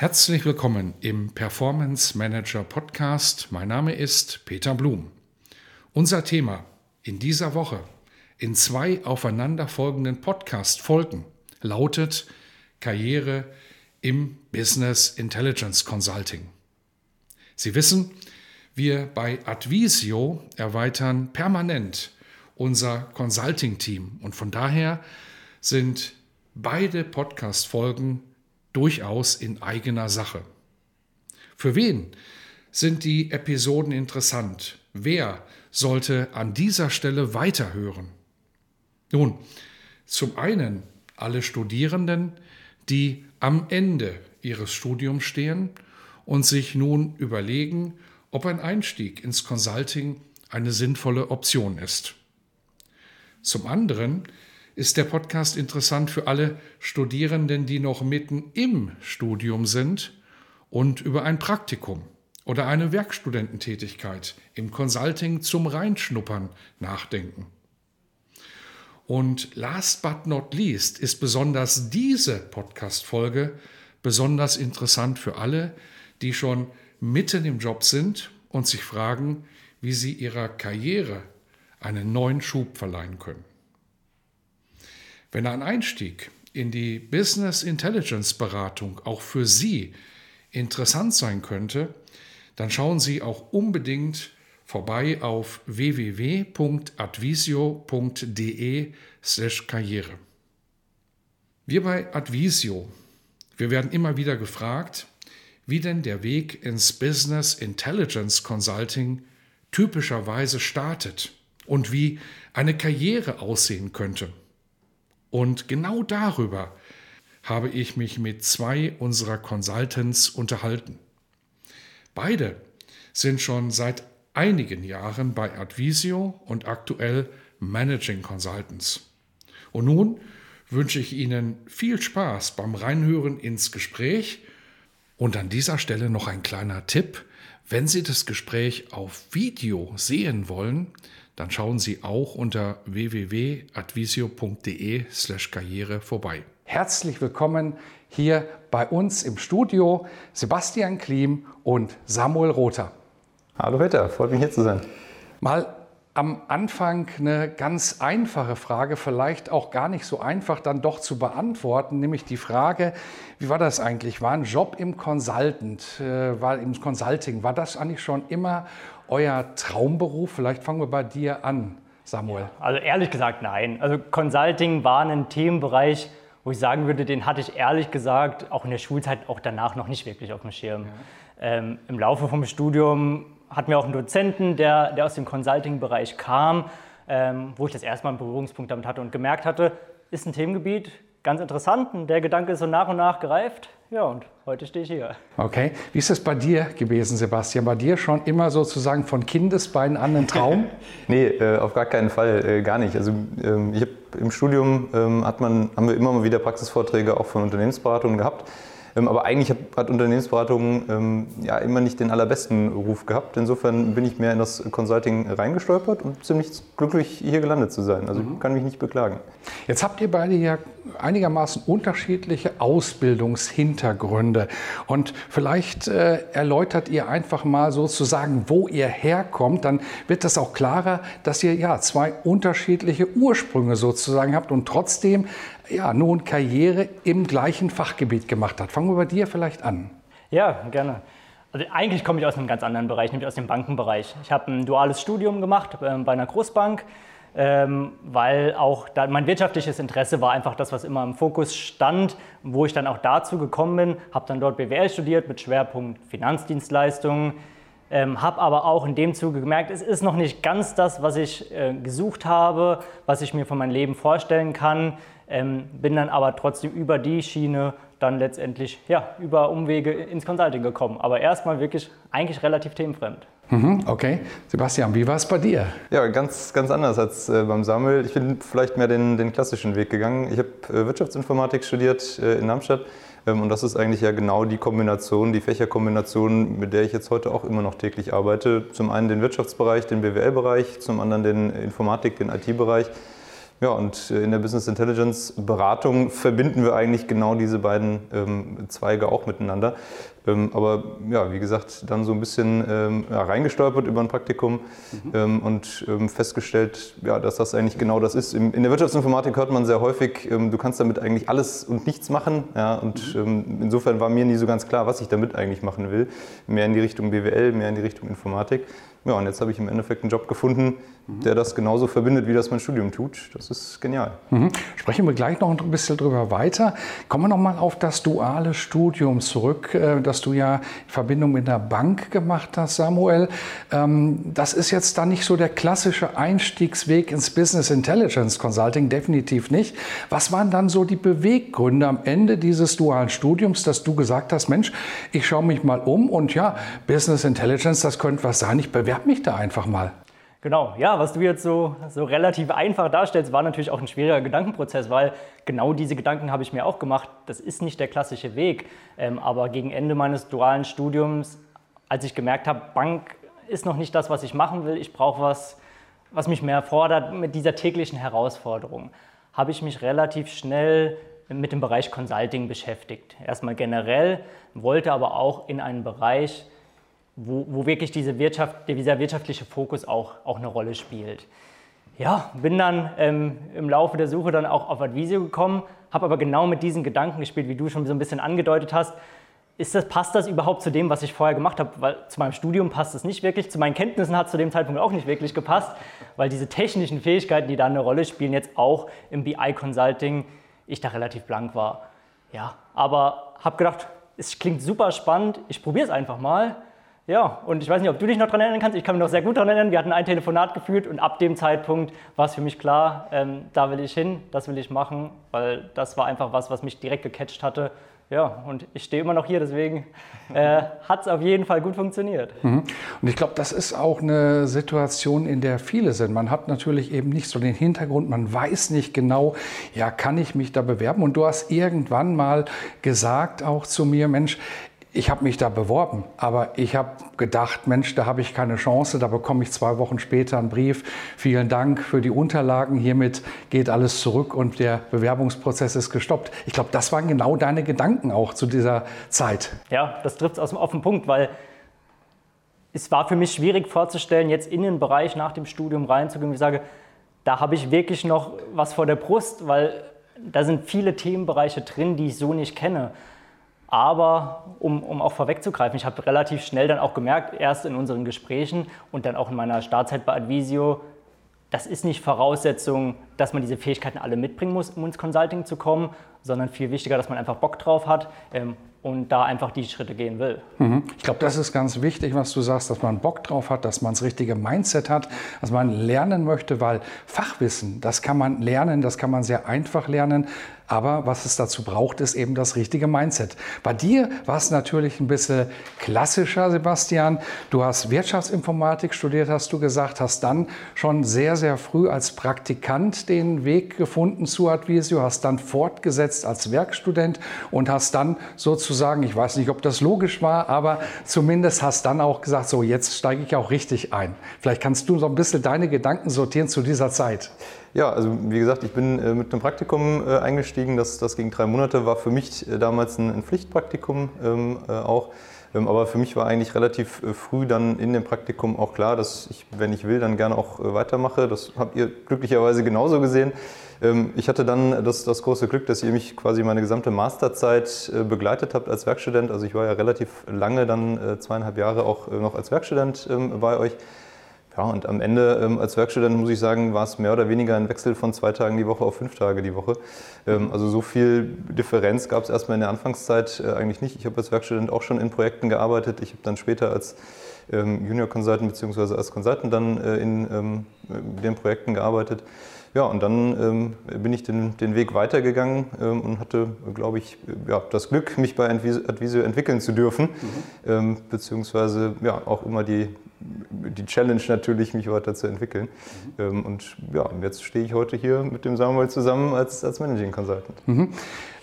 Herzlich willkommen im Performance Manager Podcast. Mein Name ist Peter Blum. Unser Thema in dieser Woche in zwei aufeinanderfolgenden Podcast-Folgen lautet Karriere im Business Intelligence Consulting. Sie wissen, wir bei Advisio erweitern permanent unser Consulting-Team und von daher sind beide Podcast-Folgen durchaus in eigener Sache. Für wen sind die Episoden interessant? Wer sollte an dieser Stelle weiterhören? Nun, zum einen alle Studierenden, die am Ende ihres Studiums stehen und sich nun überlegen, ob ein Einstieg ins Consulting eine sinnvolle Option ist. Zum anderen ist der Podcast interessant für alle Studierenden, die noch mitten im Studium sind und über ein Praktikum oder eine Werkstudententätigkeit im Consulting zum Reinschnuppern nachdenken. Und last but not least ist besonders diese Podcast-Folge besonders interessant für alle, die schon mitten im Job sind und sich fragen, wie sie ihrer Karriere einen neuen Schub verleihen können. Wenn ein Einstieg in die Business Intelligence Beratung auch für Sie interessant sein könnte, dann schauen Sie auch unbedingt vorbei auf www.advisio.de/karriere. Wir bei Advisio, wir werden immer wieder gefragt, wie denn der Weg ins Business Intelligence Consulting typischerweise startet und wie eine Karriere aussehen könnte. Und genau darüber habe ich mich mit zwei unserer Consultants unterhalten. Beide sind schon seit einigen Jahren bei Advisio und aktuell Managing Consultants. Und nun wünsche ich Ihnen viel Spaß beim Reinhören ins Gespräch und an dieser Stelle noch ein kleiner Tipp. Wenn Sie das Gespräch auf Video sehen wollen, dann schauen Sie auch unter www.advisio.de/karriere vorbei. Herzlich willkommen hier bei uns im Studio Sebastian Klim und Samuel Rother. Hallo Peter, freut mich hier zu sein. Mal am Anfang eine ganz einfache Frage, vielleicht auch gar nicht so einfach dann doch zu beantworten, nämlich die Frage, wie war das eigentlich? War ein Job im Consultant, äh, war im Consulting, war das eigentlich schon immer euer Traumberuf? Vielleicht fangen wir bei dir an, Samuel. Ja, also ehrlich gesagt nein. Also Consulting war ein Themenbereich, wo ich sagen würde, den hatte ich ehrlich gesagt auch in der Schulzeit, auch danach noch nicht wirklich auf dem Schirm. Ja. Ähm, Im Laufe vom Studium hatten wir auch einen Dozenten, der, der aus dem Consulting-Bereich kam, ähm, wo ich das erstmal einen Berührungspunkt damit hatte und gemerkt hatte, ist ein Themengebiet, ganz interessant und der Gedanke ist so nach und nach gereift. Ja, und heute stehe ich hier. Okay. Wie ist es bei dir gewesen, Sebastian? Bei dir schon immer sozusagen von Kindesbeinen an ein Traum? nee, äh, auf gar keinen Fall, äh, gar nicht. Also ähm, ich hab, im Studium ähm, hat man, haben wir immer mal wieder Praxisvorträge auch von Unternehmensberatungen gehabt. Ähm, aber eigentlich hat, Unternehmensberatung ähm, ja immer nicht den allerbesten Ruf gehabt. Insofern bin ich mehr in das Consulting reingestolpert und ziemlich glücklich hier gelandet zu sein. Also mhm. ich kann mich nicht beklagen. Jetzt habt ihr beide ja einigermaßen unterschiedliche Ausbildungshintergründe und vielleicht äh, erläutert ihr einfach mal sozusagen, wo ihr herkommt. Dann wird das auch klarer, dass ihr ja zwei unterschiedliche Ursprünge sozusagen habt und trotzdem ja, nun Karriere im gleichen Fachgebiet gemacht hat. Fangen wir bei dir vielleicht an. Ja, gerne. Also eigentlich komme ich aus einem ganz anderen Bereich, nämlich aus dem Bankenbereich. Ich habe ein duales Studium gemacht äh, bei einer Großbank, ähm, weil auch mein wirtschaftliches Interesse war einfach das, was immer im Fokus stand, wo ich dann auch dazu gekommen bin, habe dann dort BWL studiert mit Schwerpunkt Finanzdienstleistungen. Ähm, habe aber auch in dem Zuge gemerkt, es ist noch nicht ganz das, was ich äh, gesucht habe, was ich mir von meinem Leben vorstellen kann. Ähm, bin dann aber trotzdem über die Schiene dann letztendlich ja, über Umwege ins Consulting gekommen. Aber erstmal wirklich eigentlich relativ themenfremd. Mhm, okay. Sebastian, wie war es bei dir? Ja, ganz, ganz anders als äh, beim Samuel. Ich bin vielleicht mehr den, den klassischen Weg gegangen. Ich habe äh, Wirtschaftsinformatik studiert äh, in Darmstadt. Ähm, und das ist eigentlich ja genau die Kombination, die Fächerkombination, mit der ich jetzt heute auch immer noch täglich arbeite. Zum einen den Wirtschaftsbereich, den BWL-Bereich, zum anderen den Informatik, den IT-Bereich. Ja, und äh, in der Business Intelligence Beratung verbinden wir eigentlich genau diese beiden ähm, Zweige auch miteinander. Ähm, aber ja, wie gesagt, dann so ein bisschen ähm, ja, reingestolpert über ein Praktikum mhm. ähm, und ähm, festgestellt, ja, dass das eigentlich genau das ist. In, in der Wirtschaftsinformatik hört man sehr häufig, ähm, du kannst damit eigentlich alles und nichts machen. Ja, und mhm. insofern war mir nie so ganz klar, was ich damit eigentlich machen will. Mehr in die Richtung BWL, mehr in die Richtung Informatik. Ja, und jetzt habe ich im Endeffekt einen Job gefunden, der das genauso verbindet, wie das mein Studium tut. Das ist genial. Mhm. Sprechen wir gleich noch ein bisschen drüber weiter. Kommen wir noch mal auf das duale Studium zurück, äh, das du ja in Verbindung mit der Bank gemacht hast, Samuel. Ähm, das ist jetzt dann nicht so der klassische Einstiegsweg ins Business Intelligence Consulting, definitiv nicht. Was waren dann so die Beweggründe am Ende dieses dualen Studiums, dass du gesagt hast, Mensch, ich schaue mich mal um und ja, Business Intelligence, das könnte was sein, ich bewerbe mich da einfach mal. Genau, ja, was du jetzt so, so relativ einfach darstellst, war natürlich auch ein schwieriger Gedankenprozess, weil genau diese Gedanken habe ich mir auch gemacht. Das ist nicht der klassische Weg. Ähm, aber gegen Ende meines dualen Studiums, als ich gemerkt habe, Bank ist noch nicht das, was ich machen will, ich brauche was, was mich mehr fordert mit dieser täglichen Herausforderung, habe ich mich relativ schnell mit dem Bereich Consulting beschäftigt. Erstmal generell, wollte aber auch in einen Bereich, wo, wo wirklich diese Wirtschaft, dieser wirtschaftliche Fokus auch, auch eine Rolle spielt. Ja, bin dann ähm, im Laufe der Suche dann auch auf Advisio gekommen, habe aber genau mit diesen Gedanken gespielt, wie du schon so ein bisschen angedeutet hast. Ist das, passt das überhaupt zu dem, was ich vorher gemacht habe? Weil zu meinem Studium passt es nicht wirklich, zu meinen Kenntnissen hat es zu dem Zeitpunkt auch nicht wirklich gepasst, weil diese technischen Fähigkeiten, die da eine Rolle spielen, jetzt auch im BI-Consulting, ich da relativ blank war. Ja, aber habe gedacht, es klingt super spannend, ich probiere es einfach mal ja, und ich weiß nicht, ob du dich noch daran erinnern kannst. Ich kann mich noch sehr gut daran erinnern. Wir hatten ein Telefonat geführt und ab dem Zeitpunkt war es für mich klar, ähm, da will ich hin, das will ich machen, weil das war einfach was, was mich direkt gecatcht hatte. Ja, und ich stehe immer noch hier, deswegen äh, hat es auf jeden Fall gut funktioniert. Mhm. Und ich glaube, das ist auch eine Situation, in der viele sind. Man hat natürlich eben nicht so den Hintergrund, man weiß nicht genau, ja, kann ich mich da bewerben? Und du hast irgendwann mal gesagt auch zu mir, Mensch, ich habe mich da beworben, aber ich habe gedacht, Mensch, da habe ich keine Chance. Da bekomme ich zwei Wochen später einen Brief. Vielen Dank für die Unterlagen. Hiermit geht alles zurück und der Bewerbungsprozess ist gestoppt. Ich glaube, das waren genau deine Gedanken auch zu dieser Zeit. Ja, das trifft es auf den Punkt, weil es war für mich schwierig vorzustellen, jetzt in den Bereich nach dem Studium reinzugehen. Ich sage, da habe ich wirklich noch was vor der Brust, weil da sind viele Themenbereiche drin, die ich so nicht kenne. Aber um, um auch vorwegzugreifen, ich habe relativ schnell dann auch gemerkt, erst in unseren Gesprächen und dann auch in meiner Startzeit bei Advisio, das ist nicht Voraussetzung, dass man diese Fähigkeiten alle mitbringen muss, um ins Consulting zu kommen, sondern viel wichtiger, dass man einfach Bock drauf hat ähm, und da einfach die Schritte gehen will. Mhm. Ich glaube, das ist ganz wichtig, was du sagst, dass man Bock drauf hat, dass man das richtige Mindset hat, dass man lernen möchte, weil Fachwissen, das kann man lernen, das kann man sehr einfach lernen. Aber was es dazu braucht, ist eben das richtige Mindset. Bei dir war es natürlich ein bisschen klassischer, Sebastian. Du hast Wirtschaftsinformatik studiert, hast du gesagt, hast dann schon sehr, sehr früh als Praktikant den Weg gefunden zu Advisio, hast dann fortgesetzt als Werkstudent und hast dann sozusagen, ich weiß nicht, ob das logisch war, aber zumindest hast dann auch gesagt, so jetzt steige ich auch richtig ein. Vielleicht kannst du so ein bisschen deine Gedanken sortieren zu dieser Zeit. Ja, also wie gesagt, ich bin äh, mit einem Praktikum äh, eingestiegen. Das, das ging drei Monate, war für mich äh, damals ein, ein Pflichtpraktikum ähm, äh, auch. Ähm, aber für mich war eigentlich relativ äh, früh dann in dem Praktikum auch klar, dass ich, wenn ich will, dann gerne auch äh, weitermache. Das habt ihr glücklicherweise genauso gesehen. Ähm, ich hatte dann das, das große Glück, dass ihr mich quasi meine gesamte Masterzeit begleitet habt als Werkstudent. Also ich war ja relativ lange dann, zweieinhalb Jahre auch noch als Werkstudent ähm, bei euch. Ja, und am Ende ähm, als Werkstudent muss ich sagen, war es mehr oder weniger ein Wechsel von zwei Tagen die Woche auf fünf Tage die Woche. Ähm, also so viel Differenz gab es erstmal in der Anfangszeit äh, eigentlich nicht. Ich habe als Werkstudent auch schon in Projekten gearbeitet. Ich habe dann später als ähm, Junior Consultant bzw. als Consultant dann äh, in ähm, den Projekten gearbeitet. Ja, und dann ähm, bin ich den, den Weg weitergegangen ähm, und hatte, glaube ich, ja, das Glück, mich bei Advisio entwickeln zu dürfen, mhm. beziehungsweise ja, auch immer die, die Challenge natürlich, mich weiterzuentwickeln. Mhm. und ja, jetzt stehe ich heute hier mit dem Samuel zusammen als, als Managing Consultant. Mhm.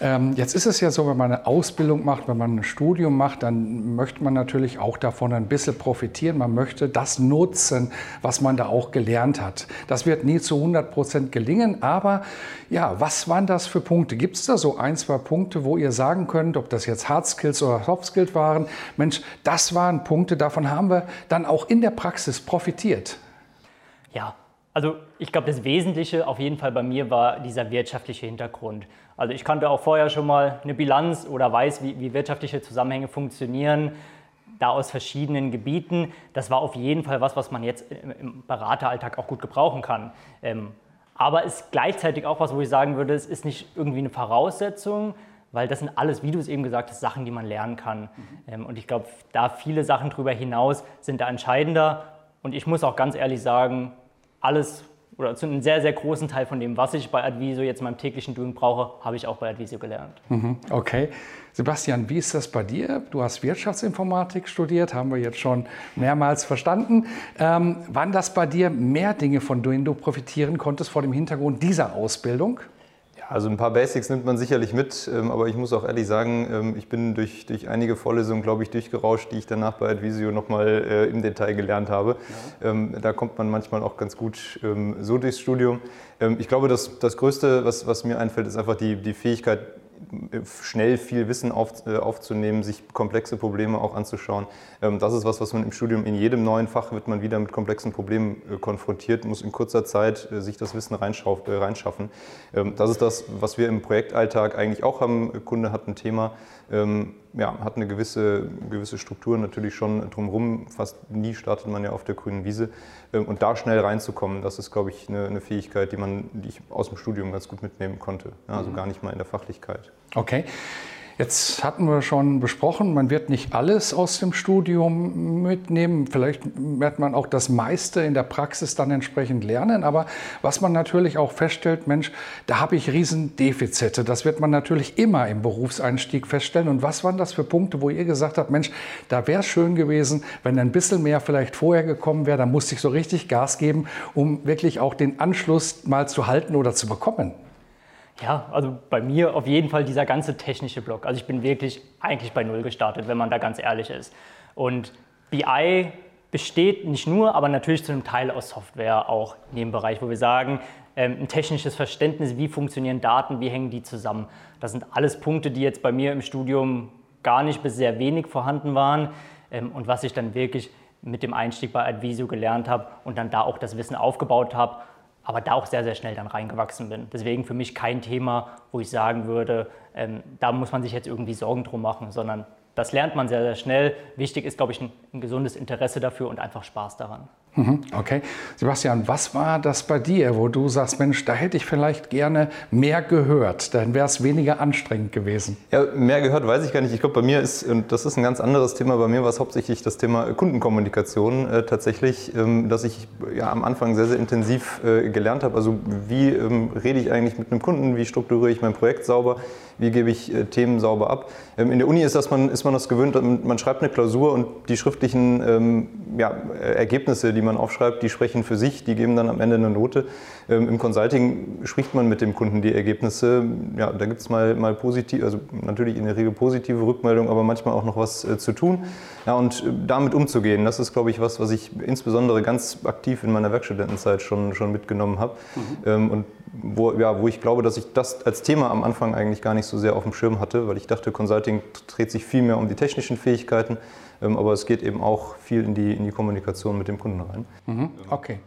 Ähm, jetzt ist es ja so, wenn man eine Ausbildung macht, wenn man ein Studium macht, dann möchte man natürlich auch davon ein bisschen profitieren. Man möchte das nutzen, was man da auch gelernt hat. Das wird nie zu 100 Prozent gelingen, aber ja, was waren das für Punkte? Gibt es da so ein, zwei Punkte, wo ihr sagen könnt, ob das jetzt Hard Skills oder Soft Skills waren? Mensch, das waren Punkte, davon haben wir dann auch in der Praxis profitiert. Ja, also ich glaube, das Wesentliche auf jeden Fall bei mir war dieser wirtschaftliche Hintergrund. Also ich kannte auch vorher schon mal eine Bilanz oder weiß, wie, wie wirtschaftliche Zusammenhänge funktionieren, da aus verschiedenen Gebieten. Das war auf jeden Fall was, was man jetzt im Berateralltag auch gut gebrauchen kann. Ähm, aber ist gleichzeitig auch was, wo ich sagen würde, es ist nicht irgendwie eine Voraussetzung, weil das sind alles, wie du es eben gesagt hast, Sachen, die man lernen kann. Mhm. Und ich glaube, da viele Sachen darüber hinaus sind da entscheidender. Und ich muss auch ganz ehrlich sagen, alles oder zu einem sehr, sehr großen Teil von dem, was ich bei Advisio jetzt in meinem täglichen Doing brauche, habe ich auch bei Advisio gelernt. Mhm, okay. Sebastian, wie ist das bei dir? Du hast Wirtschaftsinformatik studiert, haben wir jetzt schon mehrmals verstanden. Ähm, waren das bei dir mehr Dinge, von denen du profitieren konntest vor dem Hintergrund dieser Ausbildung? Also ein paar Basics nimmt man sicherlich mit, ähm, aber ich muss auch ehrlich sagen, ähm, ich bin durch, durch einige Vorlesungen, glaube ich, durchgerauscht, die ich danach bei Advisio nochmal äh, im Detail gelernt habe. Ja. Ähm, da kommt man manchmal auch ganz gut so durchs Studium. Ich glaube, das, das Größte, was, was mir einfällt, ist einfach die, die Fähigkeit, schnell viel Wissen auf, äh, aufzunehmen, sich komplexe Probleme auch anzuschauen. Ähm, das ist was, was man im Studium in jedem neuen Fach wird man wieder mit komplexen Problemen äh, konfrontiert, muss in kurzer Zeit äh, sich das Wissen reinschaffen. Ähm, das ist das, was wir im Projektalltag eigentlich auch haben. Kunde hat ein Thema, ähm, ja, hat eine gewisse, gewisse Struktur natürlich schon drumherum. Fast nie startet man ja auf der grünen Wiese. Ähm, und da schnell reinzukommen, das ist, glaube ich, eine, eine, Fähigkeit, die, man, die ich aus dem Studium ganz gut mitnehmen konnte. Ja, also mhm. gar nicht mal in der Fachlichkeit. Okay. Jetzt hatten wir schon besprochen, man wird nicht alles aus dem Studium mitnehmen. Vielleicht wird man auch das meiste in der Praxis dann entsprechend lernen. Aber was man natürlich auch feststellt, Mensch, da habe ich Riesendefizite. Das wird man natürlich immer im Berufseinstieg feststellen. Und was waren das für Punkte, wo ihr gesagt habt, Mensch, da wäre es schön gewesen, wenn ein bisschen mehr vielleicht vorher gekommen wäre. Da musste ich so richtig Gas geben, um wirklich auch den Anschluss mal zu halten oder zu bekommen. Ja, also bei mir auf jeden Fall dieser ganze technische Block. Also ich bin wirklich eigentlich bei Null gestartet, wenn man da ganz ehrlich ist. Und BI besteht nicht nur, aber natürlich zu einem Teil aus Software auch in dem Bereich, wo wir sagen, ähm, ein technisches Verständnis, wie funktionieren Daten, wie hängen die zusammen. Das sind alles Punkte, die jetzt bei mir im Studium gar nicht bis sehr wenig vorhanden waren ähm, und was ich dann wirklich mit dem Einstieg bei Advisio gelernt habe und dann da auch das Wissen aufgebaut habe aber da auch sehr, sehr schnell dann reingewachsen bin. Deswegen für mich kein Thema, wo ich sagen würde, ähm, da muss man sich jetzt irgendwie Sorgen drum machen, sondern das lernt man sehr, sehr schnell. Wichtig ist, glaube ich, ein, ein gesundes Interesse dafür und einfach Spaß daran. Mhm, okay. Sebastian, was war das bei dir, wo du sagst, Mensch, da hätte ich vielleicht gerne mehr gehört, dann wäre es weniger anstrengend gewesen? Ja, mehr gehört weiß ich gar nicht. Ich glaube, bei mir ist, und das ist ein ganz anderes Thema, bei mir war es hauptsächlich das Thema Kundenkommunikation äh, tatsächlich, ähm, dass ich ja, am Anfang sehr, sehr intensiv äh, gelernt habe. Also wie ähm, rede ich eigentlich mit einem Kunden, wie strukturiere ich mein Projekt sauber, wie gebe ich äh, Themen sauber ab. Ähm, in der Uni ist, das man, ist man das gewöhnt, man schreibt eine Klausur und die schriftlichen ähm, ja, Ergebnisse, die man aufschreibt, die sprechen für sich, die geben dann am Ende eine Note. Ähm, Im Consulting spricht man mit dem Kunden die Ergebnisse. Ja, da gibt es mal, mal positiv, also natürlich in der Regel positive Rückmeldungen, aber manchmal auch noch was äh, zu tun. Ja, und äh, damit umzugehen, das ist, glaube ich, was, was ich insbesondere ganz aktiv in meiner Werkstudentenzeit schon, schon mitgenommen habe. Mhm. Und wo, ja, wo ich glaube, dass ich das als Thema am Anfang eigentlich gar nicht so sehr auf dem Schirm hatte, weil ich dachte, Consulting dreht sich viel mehr um die technischen Fähigkeiten, ähm, aber es geht eben auch viel in die, in die Kommunikation mit dem Kunden rein. Mhm, okay.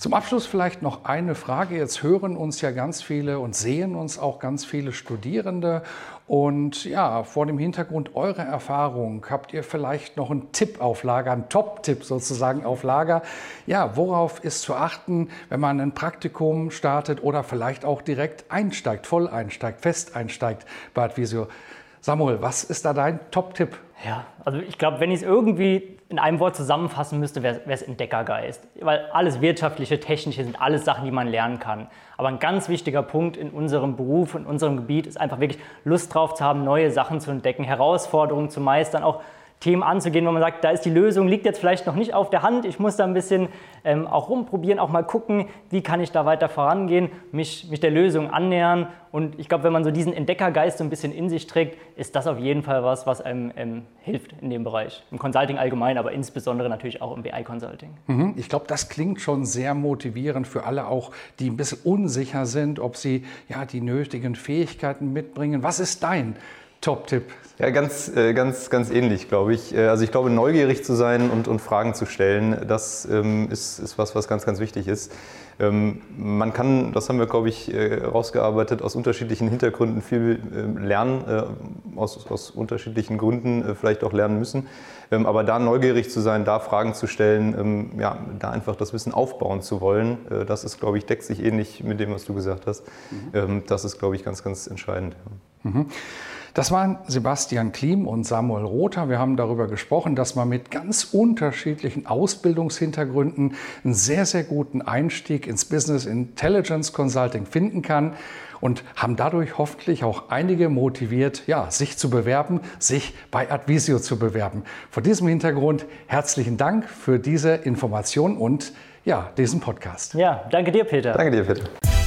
Zum Abschluss vielleicht noch eine Frage. Jetzt hören uns ja ganz viele und sehen uns auch ganz viele Studierende. Und ja, vor dem Hintergrund eurer Erfahrung habt ihr vielleicht noch einen Tipp auf Lager, einen Top-Tipp sozusagen auf Lager. Ja, worauf ist zu achten, wenn man ein Praktikum startet oder vielleicht auch direkt einsteigt, voll einsteigt, fest einsteigt bei Advisio? Samuel, was ist da dein Top-Tipp? Ja, also ich glaube, wenn ich es irgendwie in einem Wort zusammenfassen müsste, wäre es Entdeckergeist. Weil alles wirtschaftliche, technische sind alles Sachen, die man lernen kann. Aber ein ganz wichtiger Punkt in unserem Beruf, in unserem Gebiet ist einfach wirklich Lust drauf zu haben, neue Sachen zu entdecken, Herausforderungen zu meistern, auch Themen anzugehen, wo man sagt, da ist die Lösung, liegt jetzt vielleicht noch nicht auf der Hand, ich muss da ein bisschen ähm, auch rumprobieren, auch mal gucken, wie kann ich da weiter vorangehen, mich, mich der Lösung annähern. Und ich glaube, wenn man so diesen Entdeckergeist so ein bisschen in sich trägt, ist das auf jeden Fall was, was einem ähm, hilft in dem Bereich. Im Consulting allgemein, aber insbesondere natürlich auch im BI-Consulting. Mhm. Ich glaube, das klingt schon sehr motivierend für alle auch, die ein bisschen unsicher sind, ob sie ja die nötigen Fähigkeiten mitbringen. Was ist dein Top-Tipp? Ja, ganz, äh, ganz, ganz ähnlich, glaube ich. Äh, also ich glaube, neugierig zu sein und, und Fragen zu stellen, das ähm, ist, ist was, was ganz, ganz wichtig ist. Ähm, man kann, das haben wir, glaube ich, äh, rausgearbeitet, aus unterschiedlichen Hintergründen viel lernen, aus, aus unterschiedlichen Gründen vielleicht auch lernen müssen. Ähm, aber da neugierig zu sein, da Fragen zu stellen, ja, da einfach das Wissen aufbauen zu wollen, das ist, glaube ich, deckt sich ähnlich mit dem, was du gesagt hast. Mhm. Das ist, glaube ich, ganz, ganz entscheidend. Mhm. Das waren Sebastian Klim und Samuel Rother. Wir haben darüber gesprochen, dass man mit ganz unterschiedlichen Ausbildungshintergründen einen sehr, sehr guten Einstieg ins Business Intelligence Consulting finden kann und haben dadurch hoffentlich auch einige motiviert, ja, sich zu bewerben, sich bei Advisio zu bewerben. Vor diesem Hintergrund herzlichen Dank für diese Information und ja, diesen Podcast. Ja, danke dir, Peter. Danke dir, Peter.